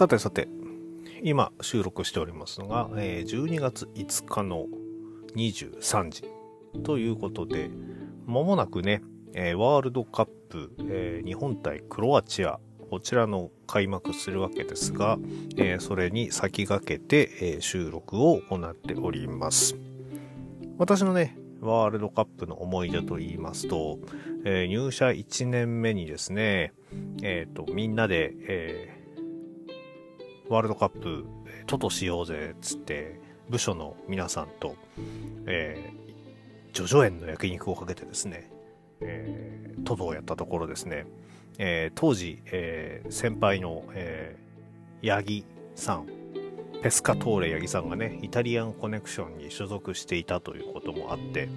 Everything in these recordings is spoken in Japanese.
さてさて、今収録しておりますのが、えー12月5日の23時ということで、まもなくね、えーワールドカップ、えー日本対クロアチア、こちらの開幕するわけですが、えーそれに先駆けて、えー収録を行っております。私のね、ワールドカップの思い出と言いますと、えー入社1年目にですね、えっ、と、みんなで、えーワールドカップ、えートトしようぜ、つって、部署の皆さんと、えー、ジョジョ園の焼肉をかけてですね、えートトをやったところですね、えー当時、えー先輩の、えー、八木さん、ペスカトーレ八木さんがね、イタリアンコネクションに所属していたということもあって、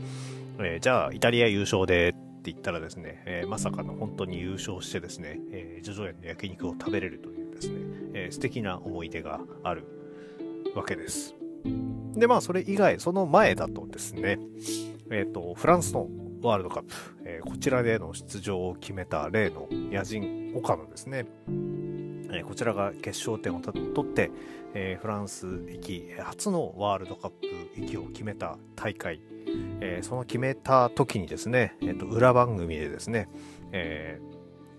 えーじゃあ、イタリア優勝でって言ったらですね、えーまさかの本当に優勝してですね、えージョジョ園の焼肉を食べれるというですね、えー素敵な思い出があるわけです。で、まあ、それ以外、その前だとですね、えっ、と、フランスのワールドカップ、えーこちらでの出場を決めた例の野人岡野ですね、えこちらが決勝点を取って、えフランス行き初のワールドカップ行きを決めた大会、えその決めた時にですね、えーと裏番組でですね、え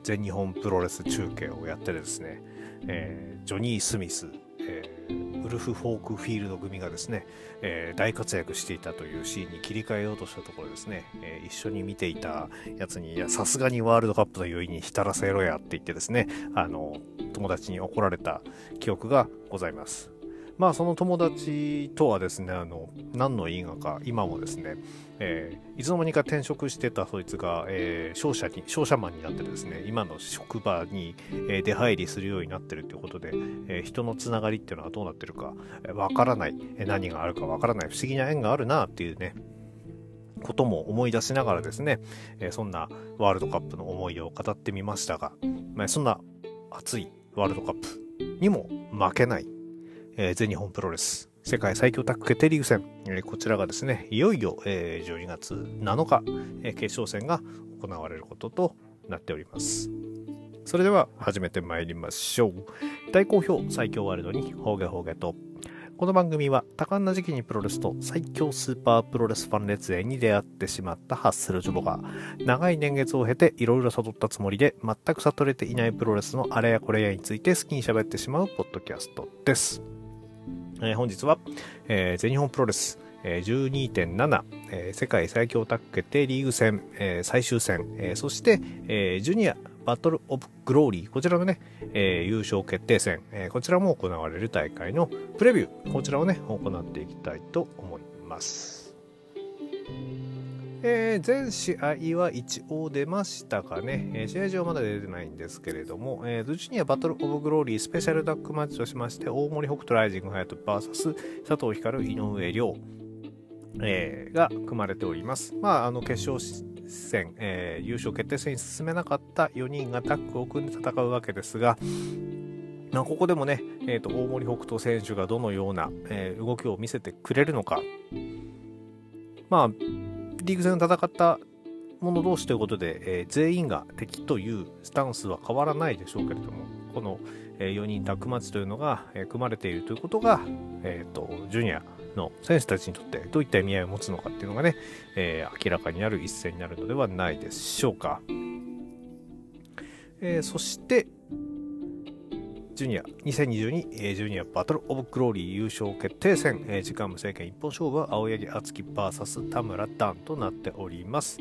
全日本プロレス中継をやってですね、えージョニー・スミス、えーウルフ・フォークフィールド組がですね、えー大活躍していたというシーンに切り替えようとしたところですね、え一緒に見ていたやつに、いや、さすがにワールドカップの余韻に浸らせろやって言ってですね、あの、友達に怒られた記憶がございます。まあその友達とはですね、あの、何の因果か、今もですね、えーいつの間にか転職してたそいつが、えー商社に、商社マンになってですね、今の職場に、えー出入りするようになってるということで、えー人のつながりっていうのはどうなってるか、わからない、何があるかわからない、不思議な縁があるなっていうね、ことも思い出しながらですね、えーそんなワールドカップの思いを語ってみましたが、まあ、そんな熱いワールドカップにも負けない、えー全日本プロレス世界最強タッグ決定リーグ戦、えーこちらがですね、いよいよ、えー12月7日、えー決勝戦が行われることとなっております。それでは始めてまいりましょう。大好評最強ワールドにほうげほうげと。この番組は多感な時期にプロレスと最強スーパープロレスファン列演に出会ってしまったハッスルジョボが長い年月を経ていろいろ悟ったつもりで全く悟れていないプロレスのあれやこれやについて好きに喋ってしまうポッドキャストです。えー本日は、えー全日本プロレス、えー12.7、えー世界最強タッグ決定リーグ戦、えー最終戦、えーそして、えージュニアバトルオブグローリー、こちらのね、えー優勝決定戦、えーこちらも行われる大会のプレビュー、こちらをね、行っていきたいと思います。えー全試合は一応出ましたかね、えー試合上まだ出てないんですけれども、えー、ズジュニアバトルオブグローリースペシャルダックマッチとしまして、大森北斗ライジングハヤト VS 佐藤光井上亮、えーが組まれております。まあ、あの決勝戦、えー優勝決定戦に進めなかった4人がタッグを組んで戦うわけですが、まあ、ここでもね、えーと大森北斗選手がどのような、え動きを見せてくれるのか、まあ、リーグ戦を戦った者同士ということで、えー全員が敵というスタンスは変わらないでしょうけれども、この、え4人タッグマッチというのが、えー組まれているということが、えーとジュニアの選手たちにとってどういった意味合いを持つのかっていうのがね、え明らかになる一戦になるのではないでしょうか。えそして、ジュニア。2022、えージュニアバトルオブグローリー優勝決定戦、えー時間無制限。一本勝負は青柳敦樹 VS 田村段となっております、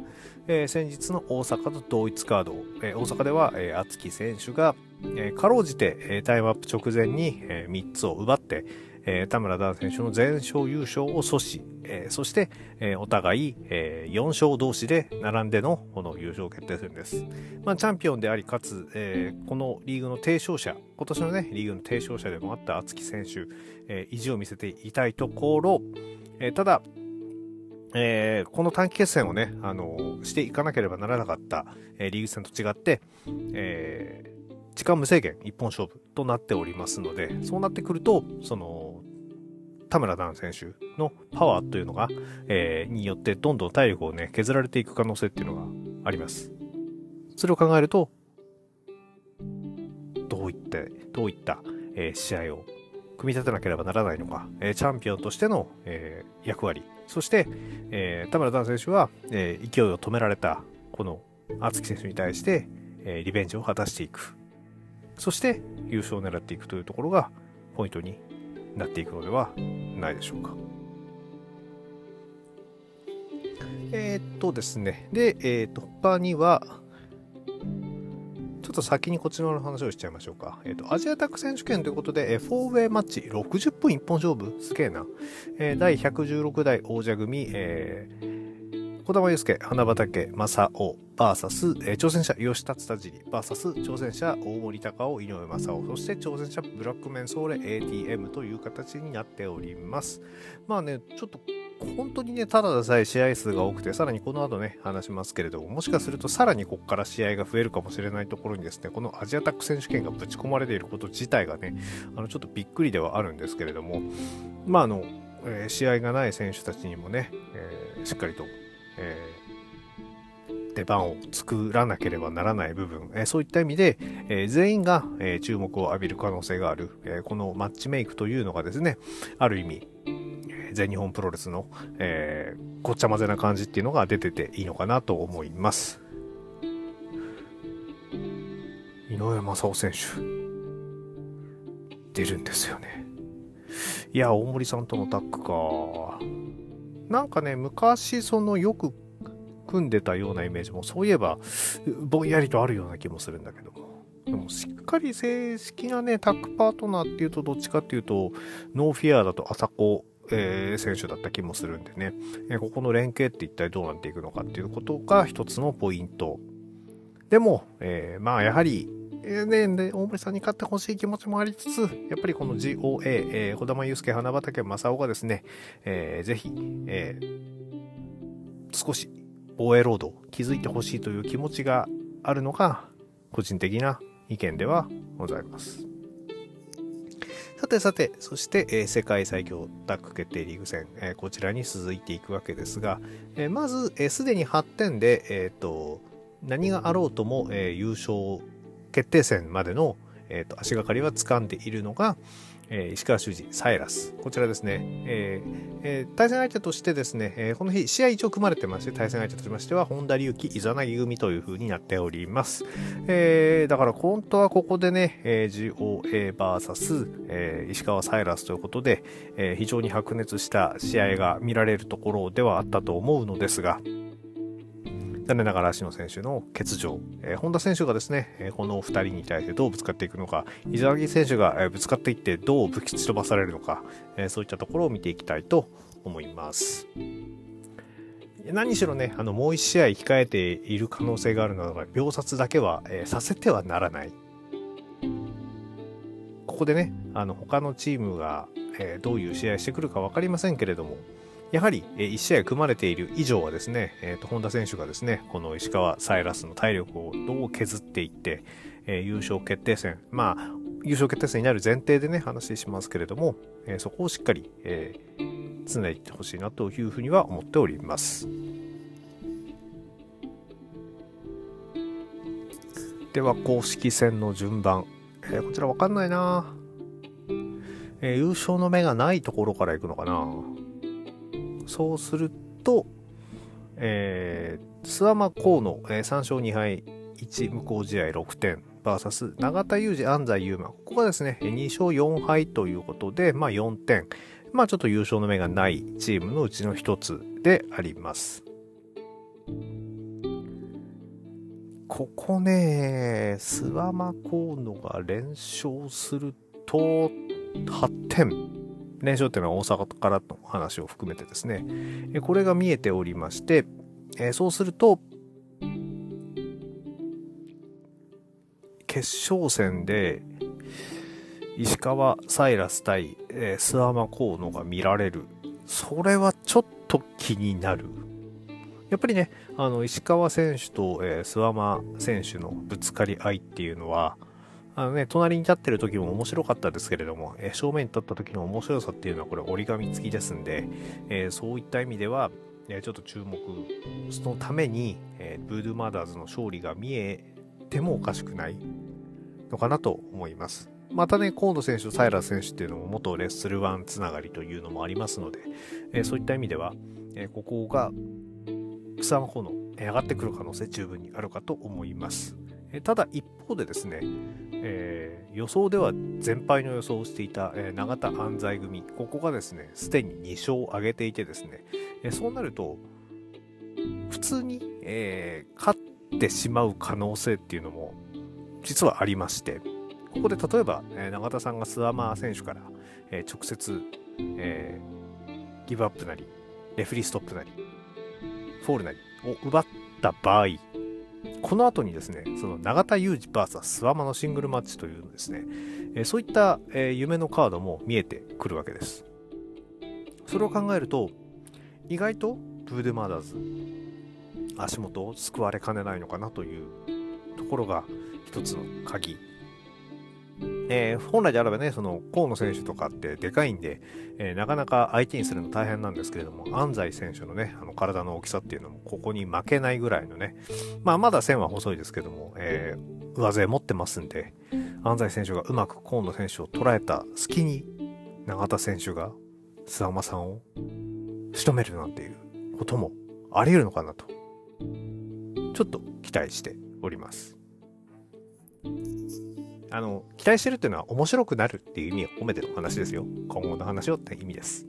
えー先日の大阪と同一カード、えー大阪では、えー敦樹選手が、えーかろうじて、えータイムアップ直前に、え3つを奪って、えー田村ダン選手の全勝優勝を阻止、えーそして、えーお互い、え4勝同士で並んでのこの優勝決定戦です。まあ、チャンピオンであり、かつ、えーこのリーグの提唱者、今年のね、リーグの提唱者でもあった敦樹選手、えー意地を見せていたいところ、えーただ、えーこの短期決戦をね、あのーしていかなければならなかった、えーリーグ戦と違って、えー時間無制限一本勝負となっておりますので、そうなってくると、その、田村ダン選手のパワーというのが、えーによってどんどん体力をね、削られていく可能性っていうのがあります。それを考えると、どういって、どういった、えー、試合を組み立てなければならないのか、えー、チャンピオンとしての、えー、役割、そして、えー、田村段選手は、えー、勢いを止められた、この厚木選手に対して、えー、リベンジを果たしていく。そして、優勝を狙っていくというところが、ポイントになっていくのではないでしょうか。えー、っとですね。で、えー、っと、他には、ちょっと先にこちらの話をしちゃいましょうか。えっ、と、アジアタック選手権ということで、えー、4ウェイマッチ60分一本勝負すげえな。えー、第116代王者組、えー、小玉祐介、花畑正雄、バーサス、えー、挑戦者吉田つじり、バーサス、挑戦者大森高尾、井上正雄、そして挑戦者ブラックメンソーレ ATM という形になっております。まあね、ちょっと本当にね、ただでさえ試合数が多くて、さらにこの後ね、話しますけれども、もしかするとさらにここから試合が増えるかもしれないところにですね、このアジアタック選手権がぶち込まれていること自体がね、あの、ちょっとびっくりではあるんですけれども、まあ、あの、えー、試合がない選手たちにもね、えー、しっかりと、えー、出番を作らなければならない部分、えー、そういった意味で、えー、全員が、え、注目を浴びる可能性がある、え、このマッチメイクというのがですね、ある意味、全日本プロレスの、え、ごっちゃ混ぜな感じっていうのが出てていいのかなと思います。井上正雄選手、出るんですよね。いや、大森さんとのタッグか。なんかね、昔、その、よく組んでたようなイメージも、そういえば、ぼんやりとあるような気もするんだけども。でも、しっかり正式なね、タッグパートナーっていうと、どっちかっていうと、ノーフィアだと朝子えー、選手だった気もするんでね、えー、ここの連携って一体どうなっていくのかっていうことが一つのポイント。でも、えー、まあやはり、えー、ね、で、大森さんに勝ってほしい気持ちもありつつ、やっぱりこの GOA、えー、小玉祐介花畑正雄がですね、えー、ぜひ、えー、少し防衛ロードを築いてほしいという気持ちがあるのが、個人的な意見ではございます。さてさて、そして、えー、世界最強タッグ決定リーグ戦、えー、こちらに続いていくわけですが、えー、まず、す、えー、で、に8点で、えーと、何があろうとも、えー、優勝決定戦までの、えーと足がかりは掴んでいるのが、えー、石川修司、サイラス。こちらですね、えーえー、対戦相手としてですね、えー、この日、試合一応組まれてまして、対戦相手としましては、本田隆起、イザナギ組という風になっております。えー、だから本当はここでね、えー、GOA vs、えー、石川サイラスということで、えー、非常に白熱した試合が見られるところではあったと思うのですが、残念ながら足野選手の欠場、えー、本田選手がですね、えー、この2人に対してどうぶつかっていくのか、伊沢木選手が、えー、ぶつかっていってどうぶち飛ばされるのか、えー、そういったところを見ていきたいと思います。何しろね、あの、もう1試合控えている可能性があるのが、秒殺だけは、えー、させてはならない。ここでね、あの、他のチームが、えー、どういう試合してくるか分かりませんけれども、やはり、え1試合組まれている以上はですね、えーと、本田選手がですね、この石川サイラスの体力をどう削っていって、えー、優勝決定戦、まあ、優勝決定戦になる前提でね、話しますけれども、えー、そこをしっかり、えー、常にいってほしいなというふうには思っております。では、公式戦の順番。えー、こちらわかんないな、えー、優勝の目がないところからいくのかなそうすると、えー、諏訪間河野、えー、3勝2敗1無効試合6点、バーサス永田裕二、安西優真。ここがですね、2勝4敗ということで、まあ4点。まあちょっと優勝の目がないチームのうちの一つであります。ここね、諏訪間河野が連勝すると8点。連勝っていうのは大阪からの話を含めてですね、これが見えておりまして、そうすると、決勝戦で石川サイラス対、えー、諏訪間河野が見られる。それはちょっと気になる。やっぱりね、あの、石川選手と、え、諏訪間選手のぶつかり合いっていうのは、あのね、隣に立ってる時も面白かったですけれども、えー、正面に立った時の面白さっていうのはこれ折り紙付きですんで、えー、そういった意味では、えー、ちょっと注目そのために、えブードゥーマーダーズの勝利が見えてもおかしくないのかなと思います。またね、河野選手とサイラ選手っていうのも元レッスルワンつながりというのもありますので、えー、そういった意味では、えー、ここが草の方の上がってくる可能性十分にあるかと思います。ただ一方でですね、えー、予想では全敗の予想をしていた、えー、永田安西組、ここがですね、すでに2勝を挙げていてですね、えー、そうなると、普通に、え、勝ってしまう可能性っていうのも実はありまして、ここで例えば、え、永田さんがスアマー選手から、え、直接、え、ギブアップなり、レフリーストップなり、フォールなりを奪った場合、この後にですね、その永田裕志 VS 諏訪魔のシングルマッチというですね、えそういった、え夢のカードも見えてくるわけです。それを考えると、意外とブードゥーマーダーズ、足元をすくわれかねないのかなというところが一つの鍵えー、本来であればね、その河野選手とかってでかいんで、えー、なかなか相手にするの大変なんですけれども、安西選手のね、あの体の大きさっていうのもここに負けないぐらいのね、まあまだ線は細いですけども、えー、上背持ってますんで、安西選手がうまく河野選手を捉えた隙に、永田選手が諏訪間さんを仕留めるなんていうこともあり得るのかなと、ちょっと期待しております。あの、期待してるっていうのは面白くなるっていう意味を込めての話ですよ。今後の話をって意味です。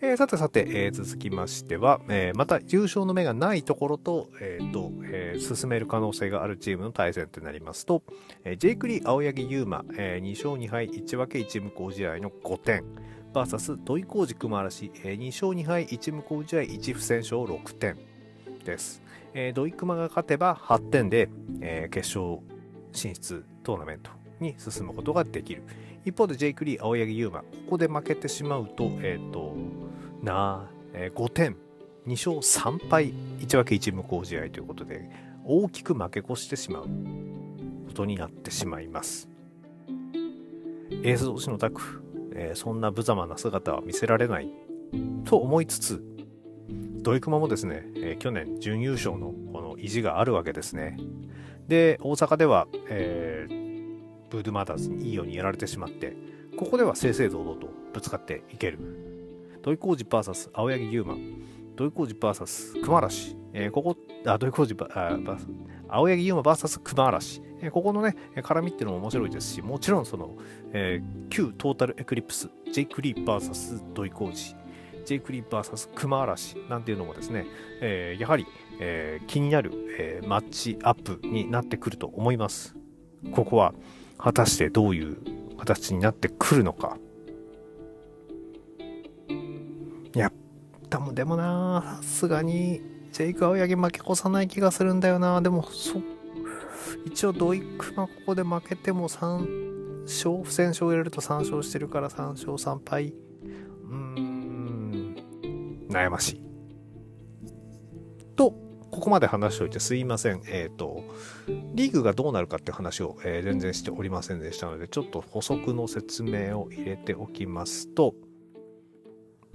えー、さてさて、えー、続きましては、えー、また優勝の目がないところと、えーとえー、進める可能性があるチームの対戦となりますと、えー、ジェイクリー、青柳優馬、えー、2勝2敗1分け1無効試合の5点、バーサス土井浩二熊嵐、えー、2勝2敗1無効試合1不戦勝6点です。えー、土井熊が勝てば8点で、えー、決勝進出トーナメントに進むことができる。一方でジェイク・リー、青柳優馬、ここで負けてしまうと、えっ、ー、と、なえー、5点、2勝3敗、1分け1無効試合ということで、大きく負け越してしまうことになってしまいます。エース同士のタッグ、えー、そんな無様な姿は見せられないと思いつつ、ドイクマもですね、えー、去年準優勝のこの意地があるわけですね。で、大阪では、えー、ブードゥマーダーズにいいようにやられてしまって、ここでは正々堂々とぶつかっていける。土井浩二 VS 青柳優馬、土井浩二 VS 熊嵐、えー、ここ、あ、土井浩二 VS 青柳優馬 VS 熊嵐、えー、ここのね、絡みっていうのも面白いですし、もちろんその、えー、旧トータルエクリプス、ジェイク・リー VS 土井浩二、ジェイク・リー VS 熊嵐なんていうのもですね、えー、やはり、えー、気になる、えー、マッチアップになってくると思います。ここは果たしてどういう形になってくるのか。いや、でもでもなさすがにジェイク青柳負け越さない気がするんだよなでも、そ、一応ドイックがここで負けても3勝、不戦勝を入れると3勝してるから3勝3敗。うーん、悩ましい。ここまで話しておいてすいません。えっ、ー、と、リーグがどうなるかって話を、えー、全然しておりませんでしたので、ちょっと補足の説明を入れておきますと、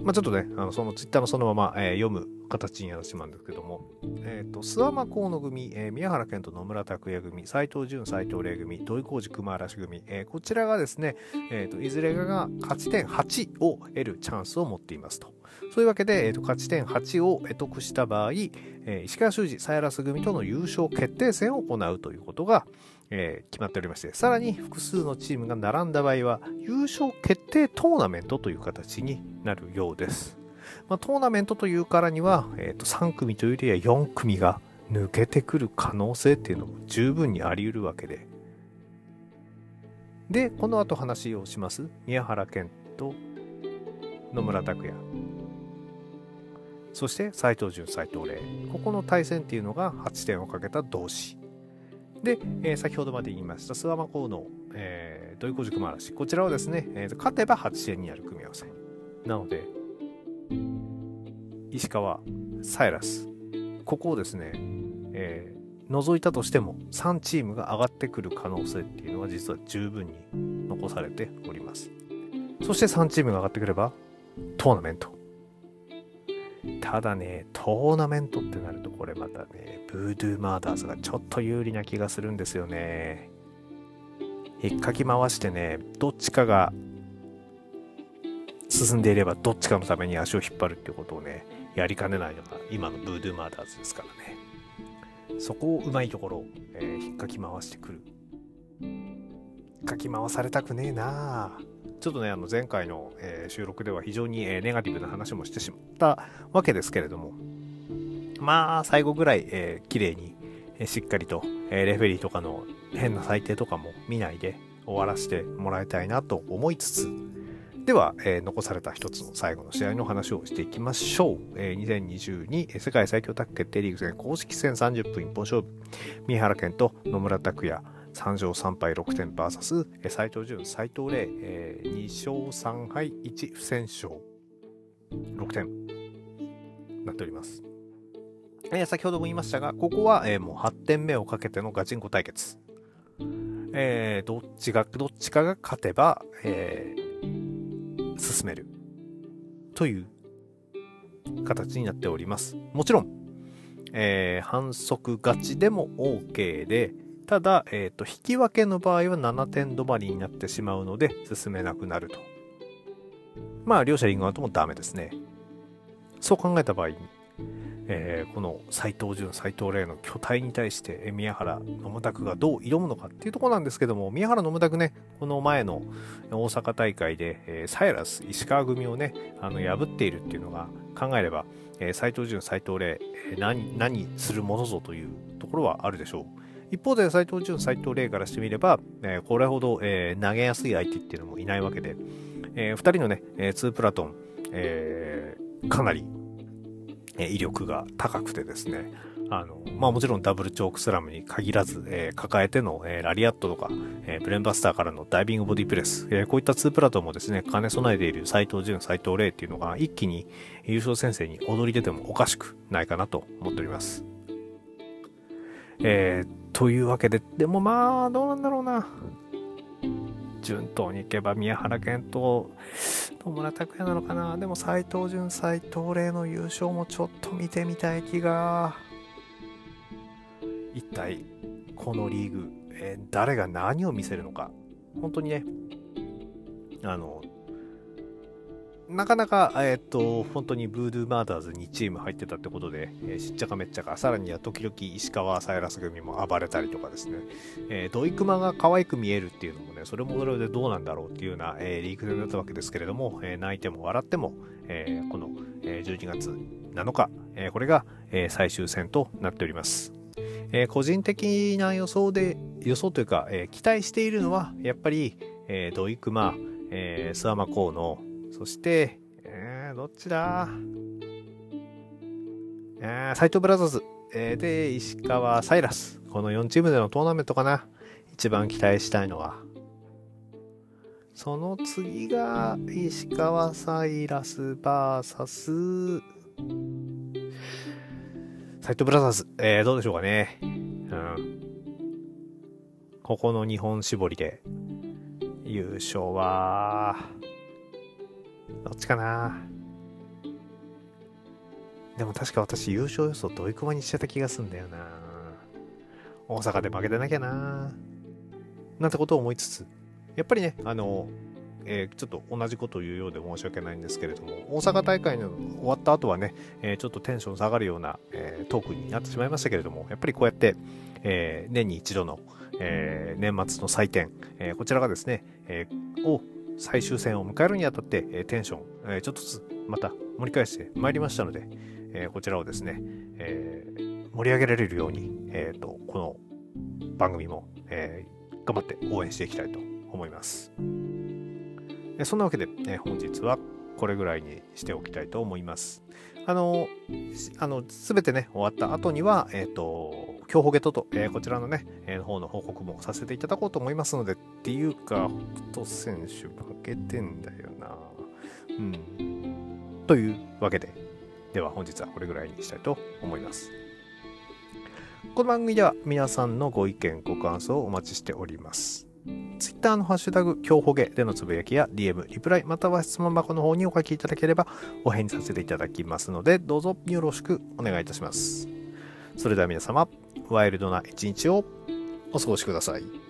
まあ、ちょっとね、あのそのツイッターのそのまま、えー、読む形になってしまうんですけども、え、ー、と、諏訪間河野組、えー、宮原健と野村拓也組、斎藤淳、斎藤玲組、土井浩二熊嵐組、えー、こちらがですね、えっ、と、いずれかが勝ち点8を得るチャンスを持っていますと。そういうわけで、えーと、勝ち点8を得した場合、えー、石川修司、サイラス組との優勝決定戦を行うということが、えー、決まっておりまして、さらに複数のチームが並んだ場合は、優勝決定トーナメントという形になるようです。まあ、トーナメントというからには、えーと、3組というよりは4組が抜けてくる可能性っていうのも十分にあり得るわけで。で、この後話をします。宮原健と野村拓也。そして斎藤潤、斎藤麗。ここの対戦っていうのが8点をかけた同士。で、えー、先ほどまで言いました諏訪間港の、えー、土井小軸嵐。こちらをですね、えー、勝てば8点になる組み合わせ。なので、石川、サイラス。ここをですね、えー、除いたとしても3チームが上がってくる可能性っていうのは実は十分に残されております。そして3チームが上がってくればトーナメント。ただね、トーナメントってなるとこれまたね、ブードゥーマーダーズがちょっと有利な気がするんですよね。引っかき回してね、どっちかが進んでいればどっちかのために足を引っ張るっていうことをね、やりかねないのが今のブードゥーマーダーズですからね。そこをうまいところ、えー、引っかき回してくる。かき回されたくねえなちょっとね、あの前回の、えー、収録では非常に、えー、ネガティブな話もしてしまったわけですけれども、まあ、最後ぐらい、えー、綺麗に、え、しっかりと、え、レフェリーとかの変な裁定とかも見ないで終わらせてもらいたいなと思いつつ、では、えー、残された一つの最後の試合の話をしていきましょう。えー、2022世界最強タッグ決定リーグ戦公式戦30分一本勝負。三原健と野村拓也。3勝3敗6点 VS 斎藤潤、斎藤麗、えー、2勝3敗1不戦勝6点なっております。えー、先ほども言いましたが、ここは、えー、もう8点目をかけてのガチンコ対決。えー、どっちが、どっちかが勝てば、えー、進めるという形になっております。もちろん、えー、反則勝ちでも OK で、ただ、え、ー、と、引き分けの場合は7点止まりになってしまうので、進めなくなると。まあ、両者リングアウトもダメですね。そう考えた場合に、えー、この斎藤潤、斎藤麗の巨体に対して、宮原野村拓がどう挑むのかっていうとこなんですけども、宮原野村拓ね、この前の大阪大会で、えー、サイラス、石川組をね、あの破っているっていうのが考えれば、えー、斎藤潤、斎藤麗、えー、何、何するものぞというところはあるでしょう。一方で斎藤潤、斎藤麗からしてみれば、えー、これほど、えー、投げやすい相手っていうのもいないわけで、えー、2人のね、えー、2プラトン、えー、かなりえ威力が高くてですね、あの、まあもちろんダブルチョークスラムに限らず、えー、抱えての、えー、ラリアットとか、えー、ブレンバスターからのダイビングボディプレス、えこういった2プラトンもですね、兼ね備えている斎藤潤、斎藤麗っていうのが一気に優勝先生に踊り出てもおかしくないかなと思っております。えというわけで、でもまあ、どうなんだろうな。順当にいけば宮原健と野村拓也なのかなでも斎藤潤斎藤麗の優勝もちょっと見てみたい気が一体このリーグ、えー、誰が何を見せるのか。本当にねあのなかなか、えっ、と、本当にブードゥーマーダーズにチーム入ってたってことで、えー、しっちゃかめっちゃか、さらには時々石川サイラス組も暴れたりとかですね、えー、ドイクマが可愛く見えるっていうのもね、それもそれでどうなんだろうっていうような、えー、リーグ戦だったわけですけれども、えー、泣いても笑っても、えー、この、えー、12月7日、えー、これが、えー、最終戦となっております。えー、個人的な予想で、予想というか、えー、期待しているのは、やっぱり、えー、ドイクマ、えー、スワマコウの、そして、えー、どっちだ？え、斎藤ブラザーズ、えー、で、石川サイラス。この4チームでのトーナメントかな。一番期待したいのは。その次が、石川サイラス VS、斎藤ブラザーズ。えー、どうでしょうかね。うん。ここの日本絞りで、優勝は、どっちかなでも確か私優勝予想どいこまにしてた気がすんだよな大阪で負けてなきゃななんてことを思いつつ、やっぱりね、あの、えー、ちょっと同じことを言うようで申し訳ないんですけれども、大阪大会の終わった後はね、えー、ちょっとテンション下がるような、え、トークになってしまいましたけれども、やっぱりこうやって、え年に一度の、え年末の祭典、えこちらがですね、えを最終戦を迎えるにあたって、えテンション、えちょっとずつまた盛り返してまいりましたので、えこちらをですね、え盛り上げられるように、えーと、この番組も、え頑張って応援していきたいと思います。そんなわけで、え本日はこれぐらいにしておきたいと思います。あの、あの、すべてね、終わった後には、えっ、ー、と、競歩ゲットと、えー、こちらのね、えー、方の報告もさせていただこうと思いますので、っていうか、北斗選手負けてんだよな。うん。というわけで、では本日はこれぐらいにしたいと思います。この番組では皆さんのご意見、ご感想をお待ちしております。Twitter のハッシュタグ、今日ほげでのつぶやきや DM、リプライ、または質問箱の方にお書きいただければお返事させていただきますので、どうぞよろしくお願いいたします。それでは皆様、ワイルドな一日をお過ごしください。